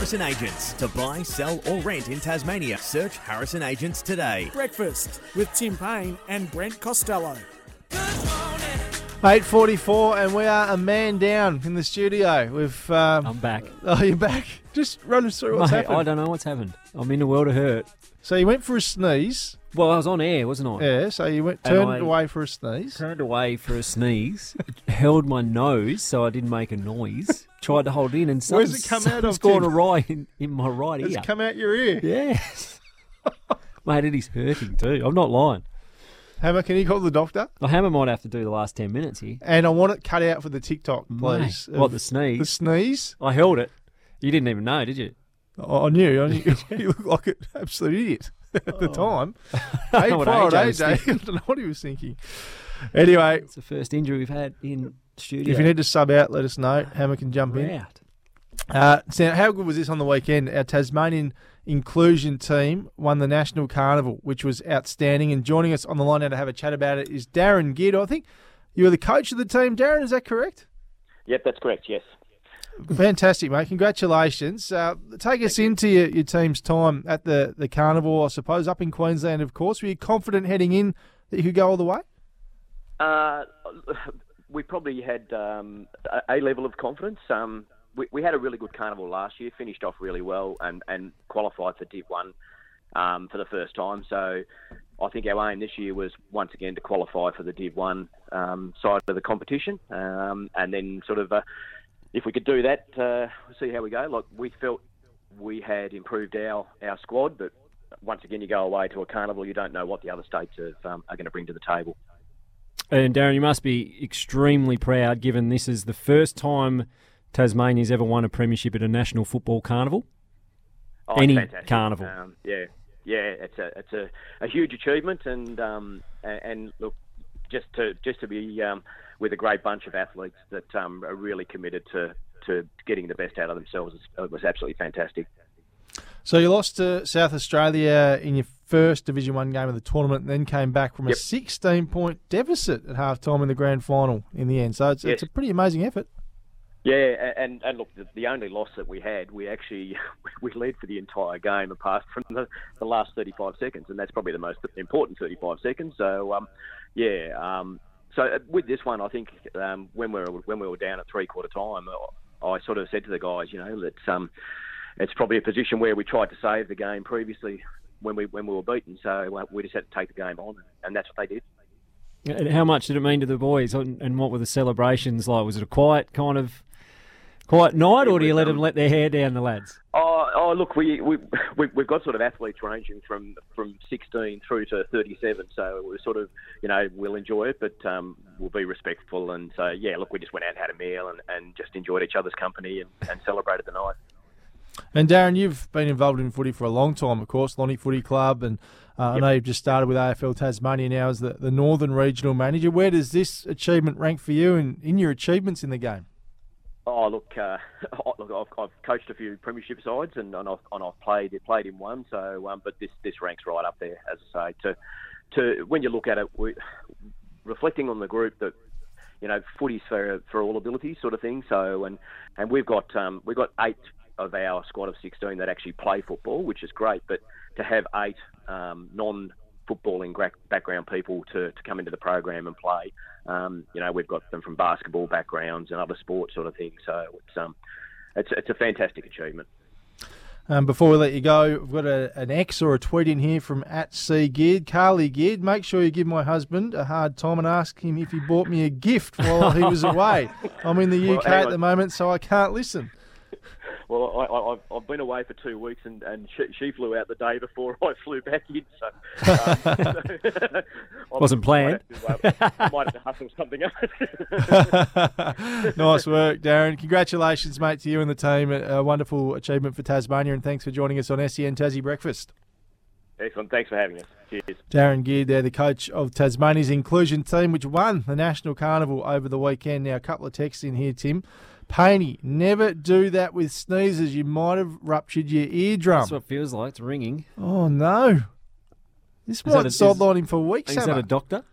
Harrison Agents. To buy, sell, or rent in Tasmania, search Harrison Agents today. Breakfast with Tim Payne and Brent Costello. 8.44 and we are a man down in the studio. We've, um, I'm back. oh, you're back. Just run us through what's Mate, happened. I don't know what's happened. I'm in the world of hurt. So you went for a sneeze. Well, I was on air, wasn't I? Yeah, so you went And turned I- away for a sneeze. Turned away for a sneeze, held my nose so I didn't make a noise. Tried to hold in, and Where's something's, it come out of, gone Tim? awry in, in my right ear. It's ear. come out your ear. Yes, mate, it is hurting too. I'm not lying. Hammer, can you call the doctor? The hammer might have to do the last ten minutes here. And I want it cut out for the TikTok, please. Mate, what of the sneeze? The sneeze? I held it. You didn't even know, did you? I I knew. I knew you looked like an absolute idiot at the time. Eight Oh. what fired, AJ was Dave? I don't know what he was thinking. Anyway, It's the first injury we've had in studio. if you need to sub out, let us know. Hammer can jump We're in. out. Uh, Sam, how good was this on the weekend? Our Tasmanian inclusion team won the National Carnival, which was outstanding. And joining us on the line now to have a chat about it is Darrin Geard. I think you were the coach of the team, Darrin. Is that correct? Yep, that's correct. Yes. Fantastic, mate. Congratulations. Uh, take us into your, your team's time at the, the carnival, I suppose, up in Queensland, of course. Were you confident heading in that you could go all the way? Uh, we probably had um, a, level of confidence. Um, we, we had a really good carnival last year, finished off really well, and, and qualified for Div One um, for the first time. So I think our aim this year was once again to qualify for the Div One um, side of the competition, um, and then sort of uh, if we could do that, uh, see how we go. Like we felt we had improved our our squad, but once again, you go away to a carnival, you don't know what the other states have, um, are going to bring to the table. And Darrin, you must be extremely proud, given this is the first time Tasmania's ever won a premiership at a national football carnival. Oh, Any fantastic. carnival. Um, yeah, yeah, it's a it's a, a huge achievement, and um, and, and look, just to just to be um, with a great bunch of athletes that um, are really committed to to getting the best out of themselves it was absolutely fantastic. So you lost to South Australia in your first Division One game of the tournament, and then came back from a 16 point deficit at half time in the grand final in the end. So it's, it's a pretty amazing effort. Yeah, and and look, the, the only loss that we had, we actually we led for the entire game, apart from the, the last 35 seconds, and that's probably the most important 35 seconds. So, um, yeah, um, so uh, with this one, I think um, when we were when we were down at three quarter time, I I sort of said to the guys, you know, that um, it's probably a position where we tried to save the game previously when we when we were beaten. So uh, we just had to take the game on, and that's what they did. And how much did it mean to the boys, and what were the celebrations like? Was it a quiet kind of quiet night, or do you let them let their hair down, the lads? Oh, oh look, we, we, we, we've got sort of athletes ranging from, from 16 through to 37, so we're sort of, you know, we'll enjoy it, but um, we'll be respectful. And so, yeah, look, we just went out and had a meal and, and just enjoyed each other's company and, and celebrated the night. And Darrin, you've been involved in footy for a long time, of course, Lonnie Footy Club, and uh, I know you've just started with AFL Tasmania now as the, the Northern Regional Manager. Where does this achievement rank for you in, in your achievements in the game? Oh, look, uh, look, I've, I've coached a few premiership sides and, and, I've, and I've played played in one. So, um, but this this ranks right up there, as I say. To to when you look at it, we, reflecting on the group that you know, footy's for for all abilities, sort of thing. So, and and we've got um, we've got eight of our squad of 16 that actually play football, which is great. But to have eight um, non footballing background people to, to come into the program and play. Um, you know, we've got them from basketball backgrounds and other sports sort of things. So it's um, it's it's a fantastic achievement. Um, before we let you go, we've got a, an X or a tweet in here from at C Geard, Carly Geard. Make sure you give my husband a hard time and ask him if he bought me a gift while he was away. I'm in the UK hang at the moment, so I can't listen. Well, I, I, I've- I've been away for two weeks, and, and she, she flew out the day before I flew back in. So, um, so Wasn't planned. Might have, to, uh, might have to hustle something else. nice work, Darrin. Congratulations, mate, to you and the team. A, wonderful achievement for Tasmania, and thanks for joining us on SEN Tassie Breakfast. Excellent. Thanks for having us. Cheers. Darrin Geard there, the coach of Tasmania's inclusion team, which won the National Carnival over the weekend. Now, a couple of texts in here, Tim. Paney, never do that with sneezes. You might have ruptured your eardrum. That's what it feels like. It's ringing. Oh, no. This that might sideline him for weeks, Is that a doctor?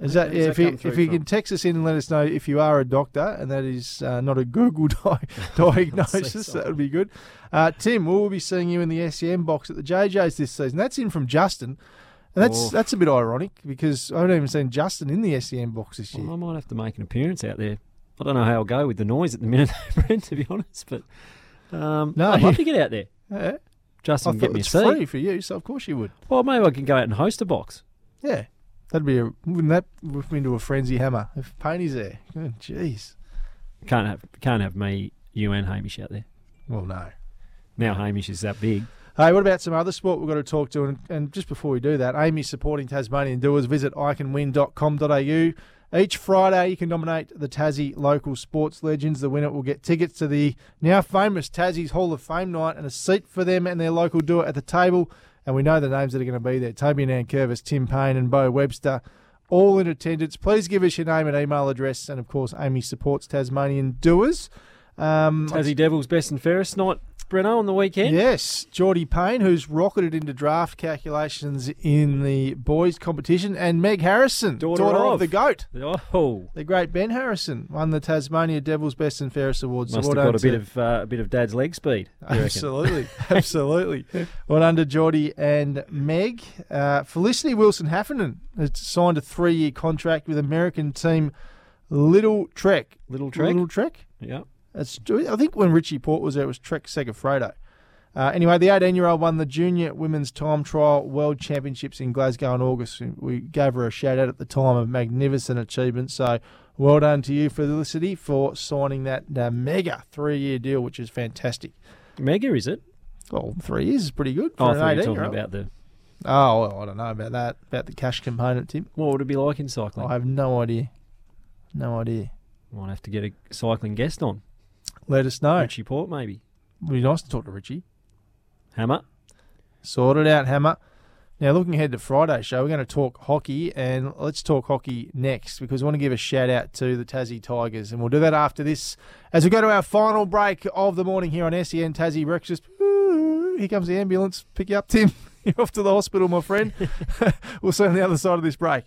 Is that, yeah, that if you, if you can text us in and let us know if you are a doctor and that is uh, not a Google di- diagnosis, that would be good. Uh, Tim, we'll be seeing you in the SEN box at the JJ's this season. That's in from Justin. And that's Oh. that's a bit ironic because I haven't even seen Justin in the SEN box this year. Well, I might have to make an appearance out there. I don't know how I'll go with the noise at the minute, Brent, to be honest, but um, No, I'd love to get out there. Yeah. I Justin, thought get me a it's seat. free for you, so of course you would. Well, maybe I can go out and host a box. Yeah, that'd be a wouldn't that whip me into a frenzy hammer if Payne's there? Oh, Jeez. Can't have can't have me, you, and Hamish out there. Well, no. Now Hamish is that big. Hey, what about some other sport we've got to talk to? And, and just before we do that, Amy's supporting Tasmanian doers. Visit iCanWin.com.au. Each Friday, you can nominate the Tassie local sports legends. The winner will get tickets to the now famous Tassie's Hall of Fame night and a seat for them and their local doer at the table. And we know the names that are going to be there Toby Nankervis, Tim Payne, and Beau Webster, all in attendance. Please give us your name and email address. And of course, Amy supports Tasmanian doers. Um, Tassie Devils best and fairest night, Breno, on the weekend. Yes, Geordie Payne, who's rocketed into draft calculations in the boys' competition, and Meg Harrison, Daughter of. of. the GOAT. Oh, The great Ben Harrison won the Tasmania Devils Best and Fairest Awards. So must well have got a bit of uh, a bit of Dad's leg speed. Absolutely, absolutely. well under Geordie and Meg. Uh, Felicity Wilson-Haffenden has signed a three-year contract with American team Lidl-Trek. Little Trek. Lidl-Trek. Yeah. It's, I think when Richie Porte was there, it was Trek Segafredo. Uh, anyway, the 18 year old won the Junior Women's Time Trial World Championships in Glasgow in August. We gave her a shout out at the time, a magnificent achievement. So, well done to you, Felicity, for signing that uh, mega three year deal, which is fantastic. Mega, is it? Well, three years is pretty good Oh, for I an thought you 18 were talking about the. Oh, well, I don't know about that, about the cash component, Tim. What would it be like in cycling? I have no idea. No idea. Might have to get a cycling guest on. Let us know. Richie Porte, maybe. It'd be nice to talk to Richie. Hammer. Sort it out, Hammer. Now, looking ahead to Friday's show, we're going to talk hockey, and let's talk hockey next because we want to give a shout out to the Tassie Tigers, and we'll do that after this as we go to our final break of the morning here on SEN Tassie Breakfast. Here comes the ambulance. Pick you up, Tim. You're off to the hospital, my friend. we'll see you on the other side of this break.